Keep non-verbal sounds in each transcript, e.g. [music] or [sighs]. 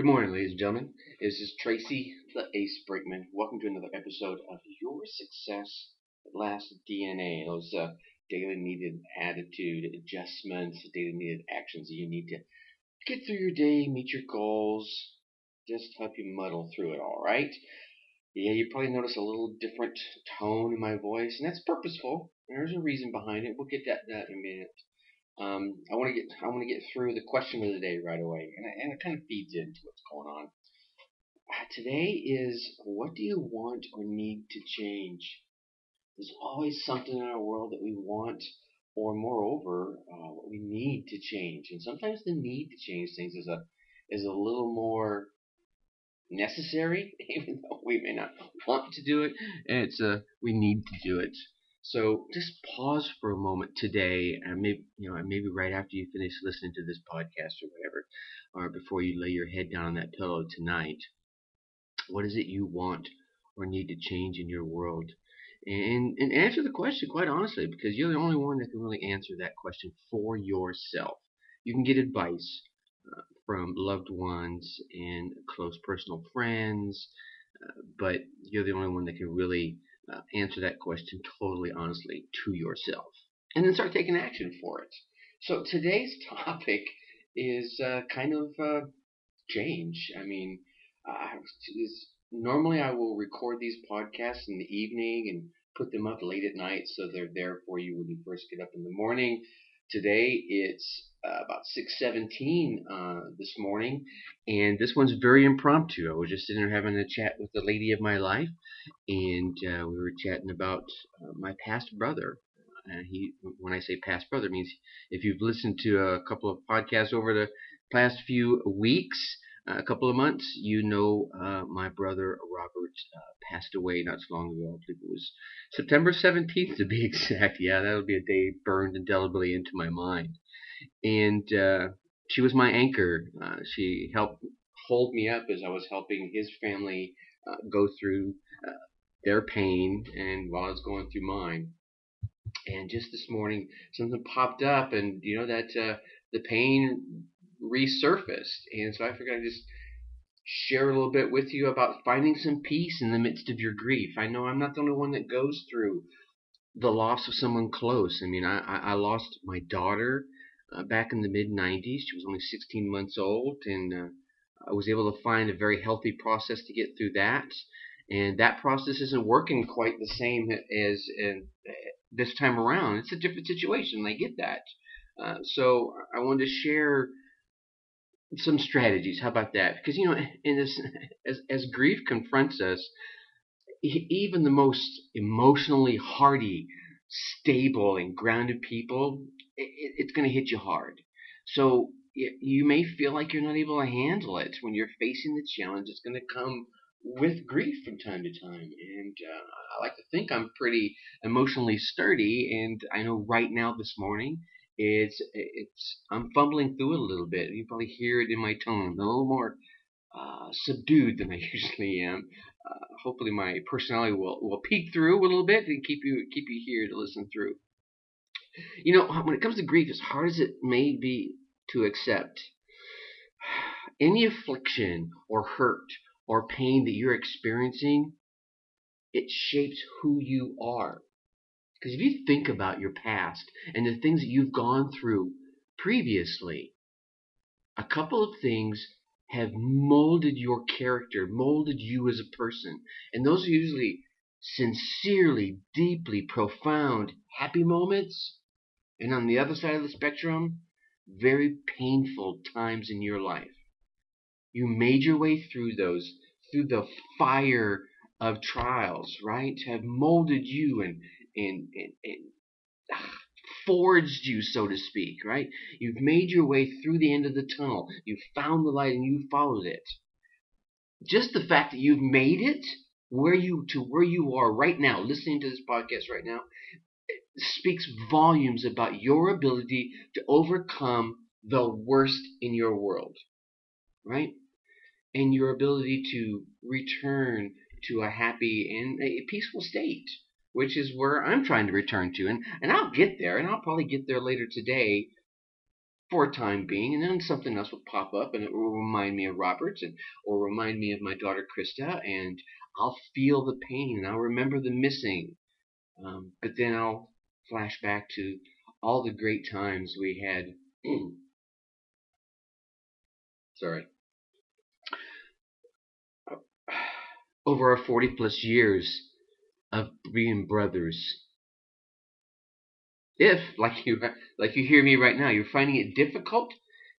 Good morning, ladies and gentlemen. This is Tracy, the Ace Brinkmann. Welcome to another episode of Your Success Last DNA. Those uh, daily needed attitude adjustments, daily needed actions that you need to get through your day, meet your goals, just help you muddle through it all, right? Yeah, you probably notice a little different tone in my voice, and that's purposeful. There's a reason behind it. We'll get that, that in a minute. Um, I want to get I want to get through the question of the day right away, and, and it kind of feeds into what's going on. Uh, today is what do you want or need to change? There's always something in our world that we want, or moreover, uh, what we need to change. And sometimes the need to change things is a is a little more necessary, [laughs] even though we may not want to do it. And it's a we need to do it. So just pause for a moment today, and maybe you know, maybe right after you finish listening to this podcast or whatever, or before you lay your head down on that pillow tonight. What is it you want or need to change in your world? And, and answer the question quite honestly, because you're the only one that can really answer that question for yourself. You can get advice uh, from loved ones and close personal friends, uh, but you're the only one that can really uh, answer that question totally honestly to yourself. And then start taking action for it. So today's [laughs] topic is uh, kind of uh, change. I mean, uh, normally I will record these podcasts in the evening and put them up late at night so they're there for you when you first get up in the morning. Today it's uh, about 6:17 uh, this morning, and this one's very impromptu. I was just sitting there having a chat with the lady of my life, and uh, we were chatting about uh, my past brother. He, when I say past brother, means if you've listened to a couple of podcasts over the past few weeks, a couple of months, you know uh, my brother Robert uh, passed away not so long ago. I believe it was September 17th to be [laughs] exact. Yeah, that'll be a day burned indelibly into my mind. And uh, she was my anchor. Uh, she helped hold me up as I was helping his family uh, go through uh, their pain and while I was going through mine. And just this morning, something popped up, and you know that the pain resurfaced. And so I figured I'd just share a little bit with you about finding some peace in the midst of your grief. I know I'm not the only one that goes through the loss of someone close. I mean, I, I lost my daughter uh, back in the mid 90s. She was only 16 months old, and uh, I was able to find a very healthy process to get through that. And that process isn't working quite the same as uh, this time around. It's a different situation. I get that. Uh, so I wanted to share some strategies. How about that? Because you know, in this, as as grief confronts us, even the most emotionally hardy, stable, and grounded people, it, it's going to hit you hard. So you may feel like you're not able to handle it when you're facing the challenge. It's going to come with grief from time to time. And uh, I like to think I'm pretty emotionally sturdy. And I know right now this morning it's it's I'm fumbling through it a little bit. You probably hear it in my tone, a little more uh, subdued than I [laughs] usually am. Uh, hopefully, my personality will will peek through a little bit and keep you keep you here to listen through. You know, when it comes to grief, as hard as it may be to accept, [sighs] any affliction or hurt or pain that you're experiencing, it shapes who you are. Because if you think about your past and the things that you've gone through previously, a couple of things have molded your character, molded you as a person. And those are usually sincerely, deeply, profound, happy moments. And on the other side of the spectrum, very painful times in your life. You made your way through those, through the fire of trials, right? Have molded you and and, and, and forged you, so to speak, right? You've made your way through the end of the tunnel. You've found the light and you followed it. Just the fact that you've made it where you to where you are right now, listening to this podcast right now, speaks volumes about your ability to overcome the worst in your world, right? And your ability to return to a happy and a peaceful state which is where I'm trying to return to. And, and I'll get there, and I'll probably get there later today. for a time being, and then something else will pop up, and it will remind me of Roberts, and or remind me of my daughter Krista, and I'll feel the pain, and I'll remember the missing. Um, but then I'll flash back to all the great times we had. [clears throat] Sorry. Over our 40 plus years of being brothers. If, like you, like you hear me right now, you're finding it difficult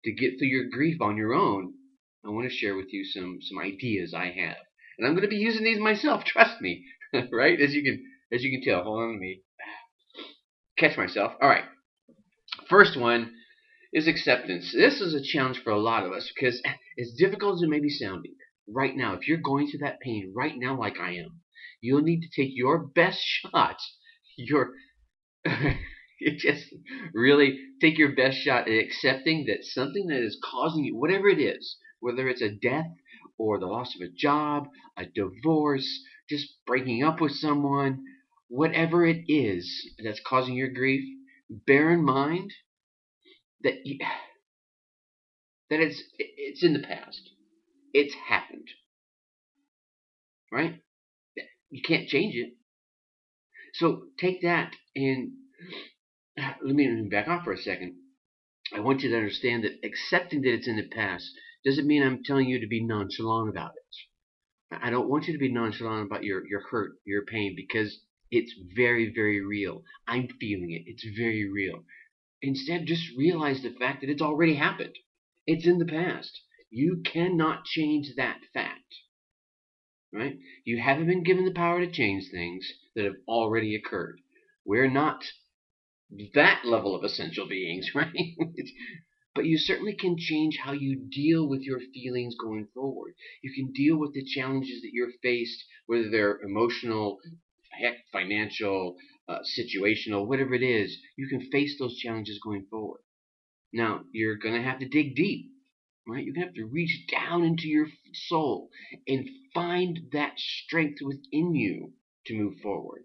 to get through your grief on your own, I want to share with you some some ideas I have, and I'm going to be using these myself. [laughs] Trust me, [laughs] right? As you can as you can tell. Hold on, let me catch myself. All right. First one is acceptance. This is a challenge for a lot of us because as difficult as it may be sounding, right now, if you're going through that pain right now, like I am, you'll need to take your best [laughs] shot. Your [laughs] you just really take your best shot at accepting that something that is causing you, whatever it is, whether it's a death or the loss of a job, a divorce, just breaking up with someone, whatever it is that's causing your grief, bear in mind that you, [sighs] that it's it's in the past. It's happened. Right? You can't change it. So take that and uh, let me back off for a second. I want you to understand that accepting that it's in the past doesn't mean I'm telling you to be nonchalant about it. I don't want you to be nonchalant about your, your hurt, your pain, because it's very, very real. I'm feeling it. It's very real. Instead, just realize the fact that it's already happened. It's in the past. You cannot change that fact. Right? You haven't been given the power to change things that have already occurred. We're not that level of essential beings, [laughs] right? but you certainly can change how you deal with your feelings going forward. You can deal with the challenges that you're faced, whether they're emotional, heck, financial, uh, situational, whatever it is. You can face those challenges going forward. Now, you're going to have to dig deep, right? You're going to have to reach down into your soul and find that strength within you to move forward.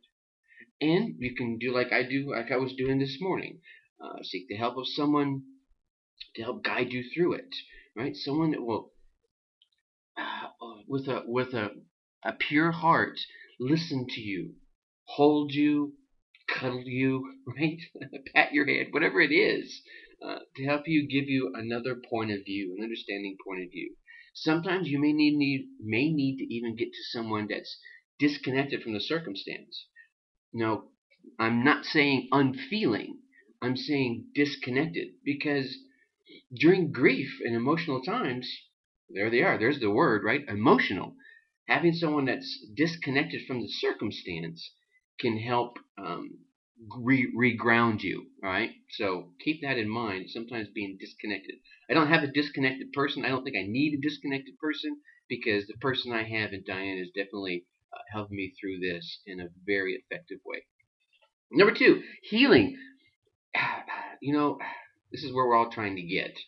And you can do like I do, like I was doing this morning. Uh, seek the help of someone to help guide you through it, right? Someone that will, uh, with a with a a pure heart, listen to you, hold you, cuddle you, [laughs] right? Pat your head, whatever it is, uh, to help you give you another point of view, an understanding point of view. Sometimes you may need, need may need to even get to someone that's disconnected from the circumstance. Now, I'm not saying unfeeling. I'm saying disconnected because during grief and emotional times, there they are. There's the word, right? Emotional. Having someone that's disconnected from the circumstance can help um, re- reground you. Right. So keep that in mind. Sometimes being disconnected. I don't have a disconnected person. I don't think I need a disconnected person because the person I have in Diane is definitely uh, helped me through this in a very effective way. Number two, healing. [sighs] You know, this is where we're all trying to get.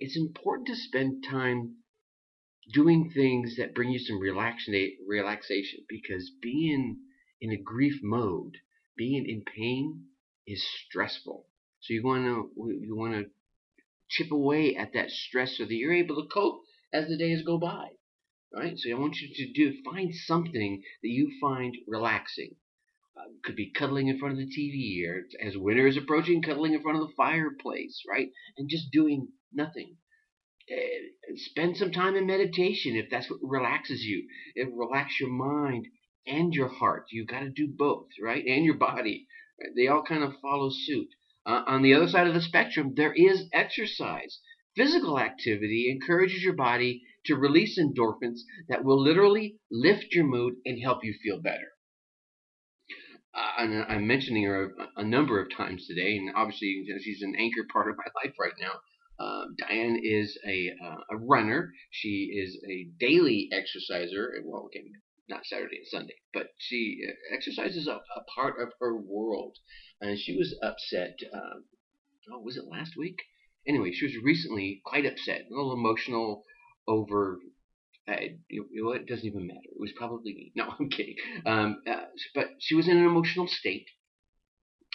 It's important to spend time doing things that bring you some relaxation because being in a grief mode, being in pain is stressful. So you want to you want to chip away at that stress so that you're able to cope as the days go by right? So I want you to do find something that you find relaxing. Uh, could be cuddling in front of the TV, or as winter is approaching, cuddling in front of the fireplace, right? And just doing nothing. Uh, spend some time in meditation if that's what relaxes you. It relax your mind and your heart. You've got to do both, right? And your body. They all kind of follow suit. Uh, on the other side of the spectrum, there is exercise. Physical activity encourages your body to release endorphins that will literally lift your mood and help you feel better. Uh, and I'm mentioning her a, a, number of times today, and obviously she's an anchor part of my [laughs] life right now. Uh, Diane is a uh, a runner. She is a daily exerciser. Well, okay, not Saturday and Sunday, but she uh, exercises a, a part of her world. And she was upset. Um, oh, was it last week? Anyway, she was recently quite upset, a little emotional over. Uh, know, it doesn't even matter. It was probably me. No, [laughs] I'm kidding. Um, uh, but she was in an emotional state,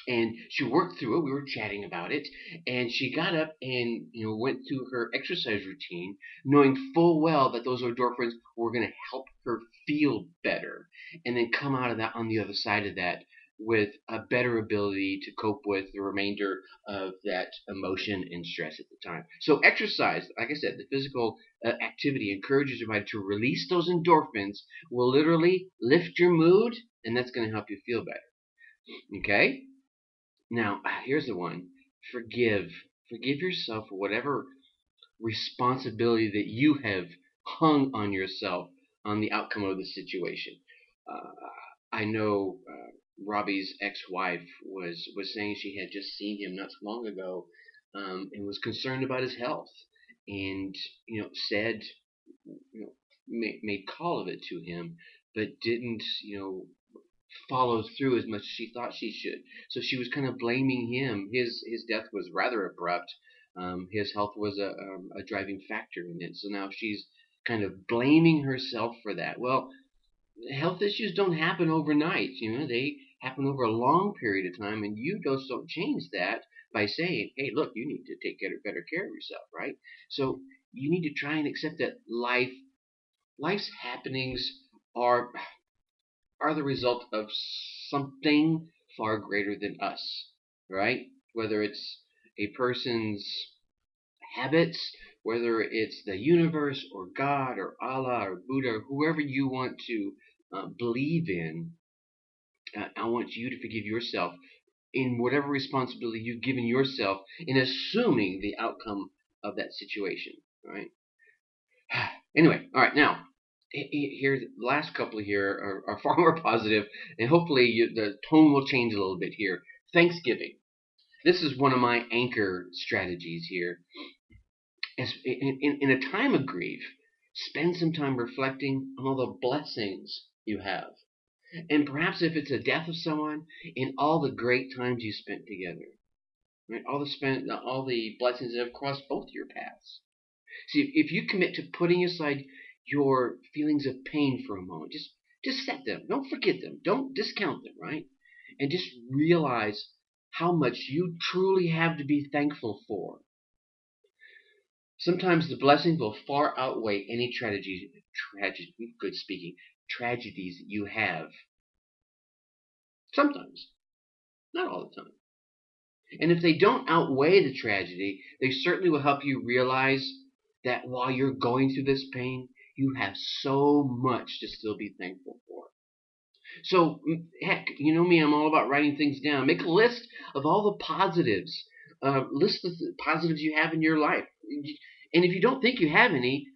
and she worked through it. We were chatting about it, and she got up and you know went through her exercise routine, knowing full well that those endorphins were going to help her feel better, and then come out of that on the other side of that with a better ability to cope with the remainder of that emotion and stress at the time. So exercise, like I said, the physical uh, activity encourages your body to release those endorphins, will literally lift your mood, and that's going to help you feel better. Okay? Now, here's the one. Forgive. Forgive yourself for whatever responsibility that you have hung on yourself on the outcome of the situation. Uh, I know uh, Robbie's ex-wife was was saying she had just seen him not so long ago um, and was concerned about his health, and you know said you know made, made call of it to him, but didn't you know follow through as much as she thought she should. So she was kind of blaming him. His his death was rather abrupt. Um, his health was a, a, um, a driving factor in it. So now she's kind of blaming herself for that. Well, health issues don't happen overnight. You know, they happen over a long period of time, and you just don't change that by saying, "Hey, look, you need to take better care of yourself," right? So you need to try and accept that life, life's happenings are are the result of something far greater than us, right? Whether it's a person's habits, whether it's the universe or God or Allah or Buddha whoever you want to uh, believe in, uh, I want you to forgive yourself in whatever responsibility you've given yourself in assuming the outcome of that situation. Right? [sighs] Anyway, all right. Now, here, the last couple here are, are [laughs] far more positive, and hopefully you, the tone will change a little bit here. Thanksgiving. This is one of my anchor strategies here. As in, in, a time of grief, spend some time reflecting on all the blessings you have and perhaps if it's a death of someone, in all the great times you spent together. Right? All the spent all the blessings that have crossed both your paths. See, if you commit to putting aside your feelings of pain for a moment, just just set them. Don't forget them. Don't discount them, right? And just realize how much you truly have to be thankful for. Sometimes the blessings will far outweigh any tragedies, tragedy, good speaking, tragedies you have. Sometimes. Not all the time. And if they don't outweigh the tragedy, they certainly will help you realize that while you're going through this pain, you have so much to still be thankful for. So, heck, you know me, I'm all about writing things down. Make a list of all the positives. Uh, list the positives you have in your life. And if you don't think you have any,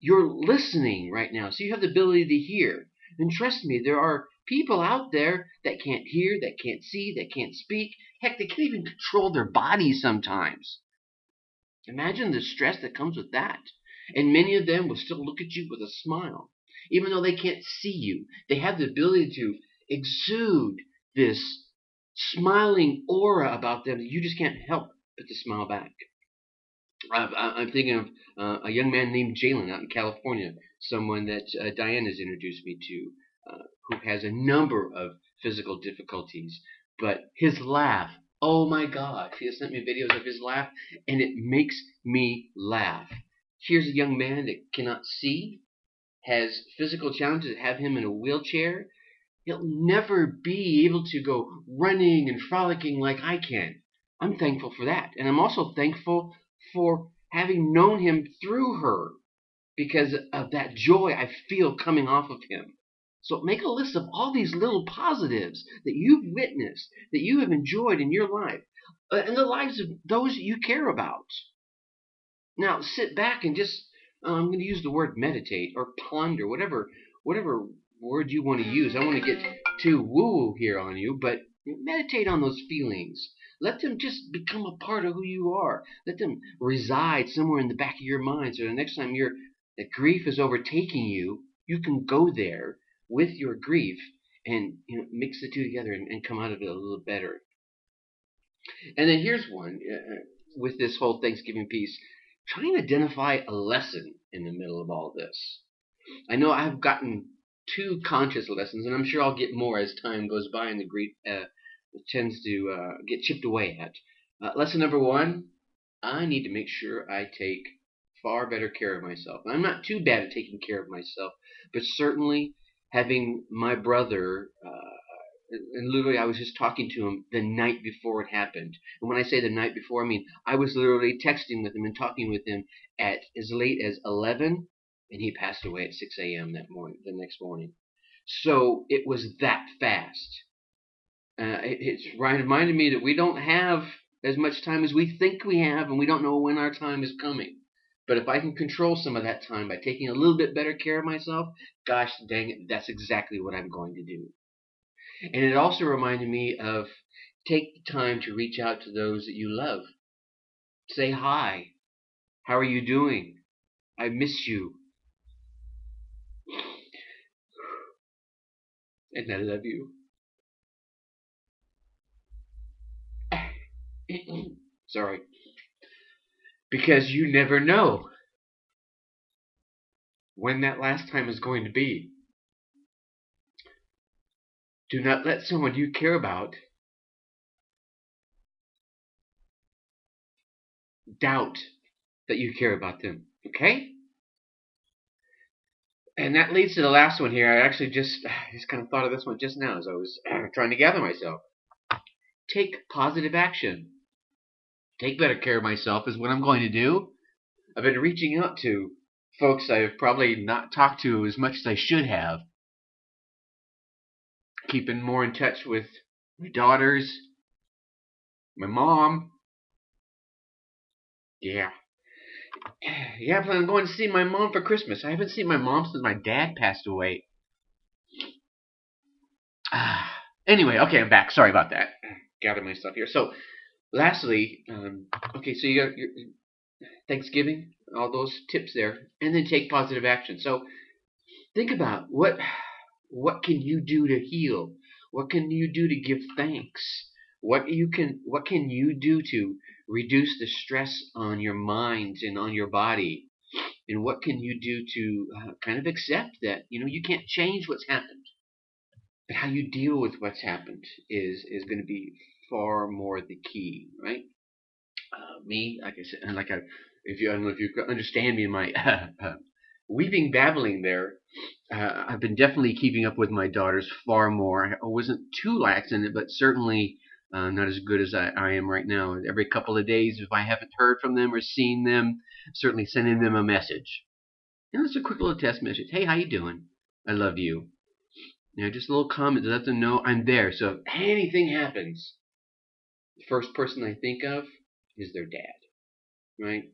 you're listening right now, so you have the ability to hear. And trust me, there are people out there that can't hear, that can't see, that can't speak. Heck, they can't even control their bodies sometimes. Imagine the stress that comes with that. And many of them will still look at you with a smile. Even though they can't see you, they have the ability to exude this smiling aura about them that you just can't help but to smile back. I'm thinking of uh, a young man named Jalen out in California, someone that uh, Diane has introduced me to, uh, who has a number of physical difficulties. But his laugh, oh my God, he has sent me videos of his laugh, and it makes me laugh. Here's a young man that cannot see, has physical challenges have him in a wheelchair. He'll never be able to go running and frolicking like I can. I'm thankful for that. And I'm also thankful for having known him through her because of that joy I feel coming off of him. So make a list of all these little positives that you've witnessed, that you have enjoyed in your life, uh, and the lives of those you care about. Now sit back and just, uh, I'm going to use the word meditate or ponder, whatever, whatever word you want to use. I want to get too woo-woo here on you, but meditate on those feelings. Let them just become a part of who you are. Let them reside somewhere in the back of your mind so the next time you're, that grief is overtaking you, you can go there with your grief and you know, mix the two together and, and come out of it a little better. And then here's one uh, uh with this whole Thanksgiving piece. Try and identify a lesson in the middle of all this. I know I've gotten two conscious lessons, and I'm sure I'll get more as time goes by in the grief uh, tends to uh, get chipped away at. Uh, lesson number one I need to make sure I take far better care of myself. I'm not too bad at taking care of myself, but certainly having my brother, uh, and literally I was just talking to him the night before it happened. And when I say the night before, I mean I was literally texting with him and talking with him at as late as 11, and he passed away at 6 a.m. that morning, the next morning. So it was that fast. Uh, it, it's reminded me that we don't have as much time as we think we have, and we don't know when our time is coming. But if I can control some of that time by taking a little bit better care of myself, gosh dang it, that's exactly what I'm going to do. And it also reminded me of take the time to reach out to those that you love. Say hi. How are you doing? I miss you. And I love you. Sorry. Because you never know when that last time is going to be. Do not let someone you care about doubt that you care about them. Okay? And that leads to the last one here. I actually just [sighs] just kind of thought of this one just now as I was [clears throat] trying to gather myself. Take positive action take better care of myself is what I'm going to do. I've been reaching out to folks I've probably not talked to as much as I should have. Keeping more in touch with my daughters, my mom. Yeah. [sighs] Yeah, I plan on going to see my mom for Christmas. I haven't seen my mom since my dad passed away. Ah. [sighs] Anyway, okay, I'm back. Sorry about that. Gather myself here. So, lastly, um, okay, so you got your Thanksgiving, all those tips there, and then take positive action. So think about what what can you do to heal? What can you do to give thanks? What you can what can you do to reduce the stress on your mind and on your body? And what can you do to uh, kind of accept that you know you can't change what's happened, but how you deal with what's happened is is going to be far more the key, right? Uh, me, like I said, and like I, if you, I don't know if you understand me in my [laughs] uh, weeping, babbling there, uh, I've been definitely keeping up with my daughters far more. I wasn't too lax in it, but certainly uh, not as good as I, I am right now. Every couple of days, if I haven't heard from them or seen them, certainly sending them a message. And it's a quick little test message. Hey, how you doing? I love you. You know, just a little comment to let them know I'm there. So if anything happens, the first person I think of is their dad, right?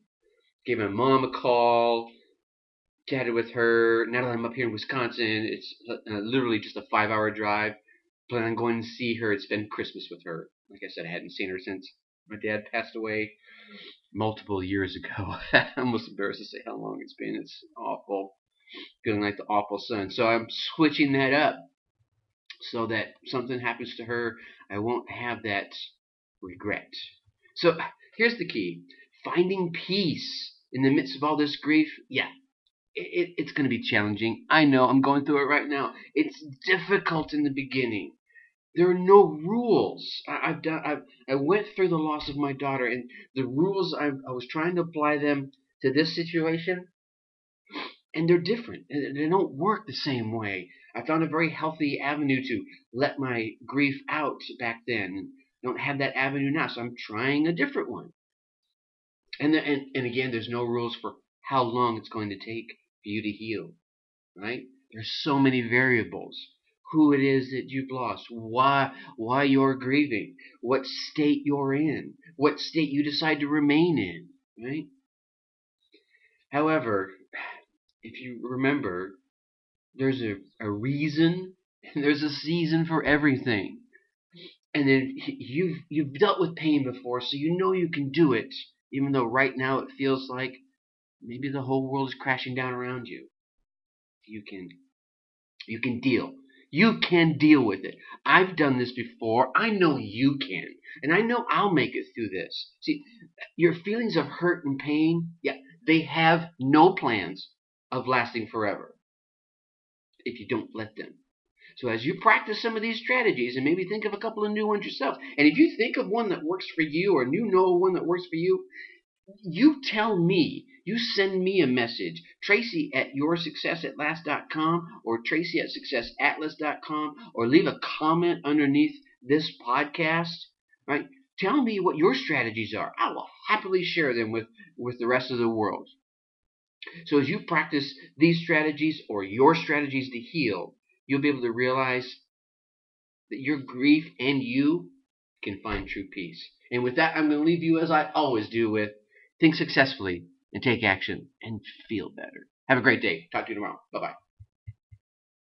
Gave my mom a call, chatted with her. Now that I'm up here in Wisconsin, it's uh, literally just a five hour drive. Plan on going to see her and spend Christmas with her. Like I said, I hadn't seen her since my dad passed away multiple years ago. [laughs] I'm almost embarrassed to say how long it's been. It's awful. Feeling like the awful son. So I'm switching that up so that something happens to her, I won't have that regret. So here's the key finding peace in the midst of all this grief. Yeah, it, it's going to be challenging. I know, I'm going through it right now. It's difficult in the beginning. There are no rules. I, have done. I've, I went through the loss of my daughter, and the rules I, I was trying to apply them to this situation, and they're different. They don't work the same way. I found a very healthy avenue to let my grief out back then don't have that avenue now, so I'm trying a different one. And, the, and and again, there's no rules for how long it's going to take for you to heal, right? There's so many variables. Who it is that you've lost, why why you're grieving, what state you're in, what state you decide to remain in, right? However, if you remember, there's a, a reason and [laughs] there's a season for everything and then you've you've dealt with pain before, so you know you can do it, even though right now it feels like maybe the whole world is crashing down around you. You can you can deal. You can deal with it. I've done this before. I know you can. And I know I'll make it through this. See, your feelings of hurt and pain, yeah, they have no plans of lasting forever if you don't let them. So as you practice some of these strategies and maybe think of a couple of new ones yourself, and if you think of one that works for you or you know one that works for you, you tell me. You send me a message, Tracy at yoursuccessatlast.com or Tracy at successatlast.com, or leave a comment underneath this podcast. Right? Tell me what your strategies are. I will happily share them with, with the rest of the world. So as you practice these strategies or your strategies to heal, you'll be able to realize that your grief and you can find true peace. And with that, I'm going to leave you as I always do with think successfully and take action and feel better. Have a great day. Talk to you tomorrow. Bye bye.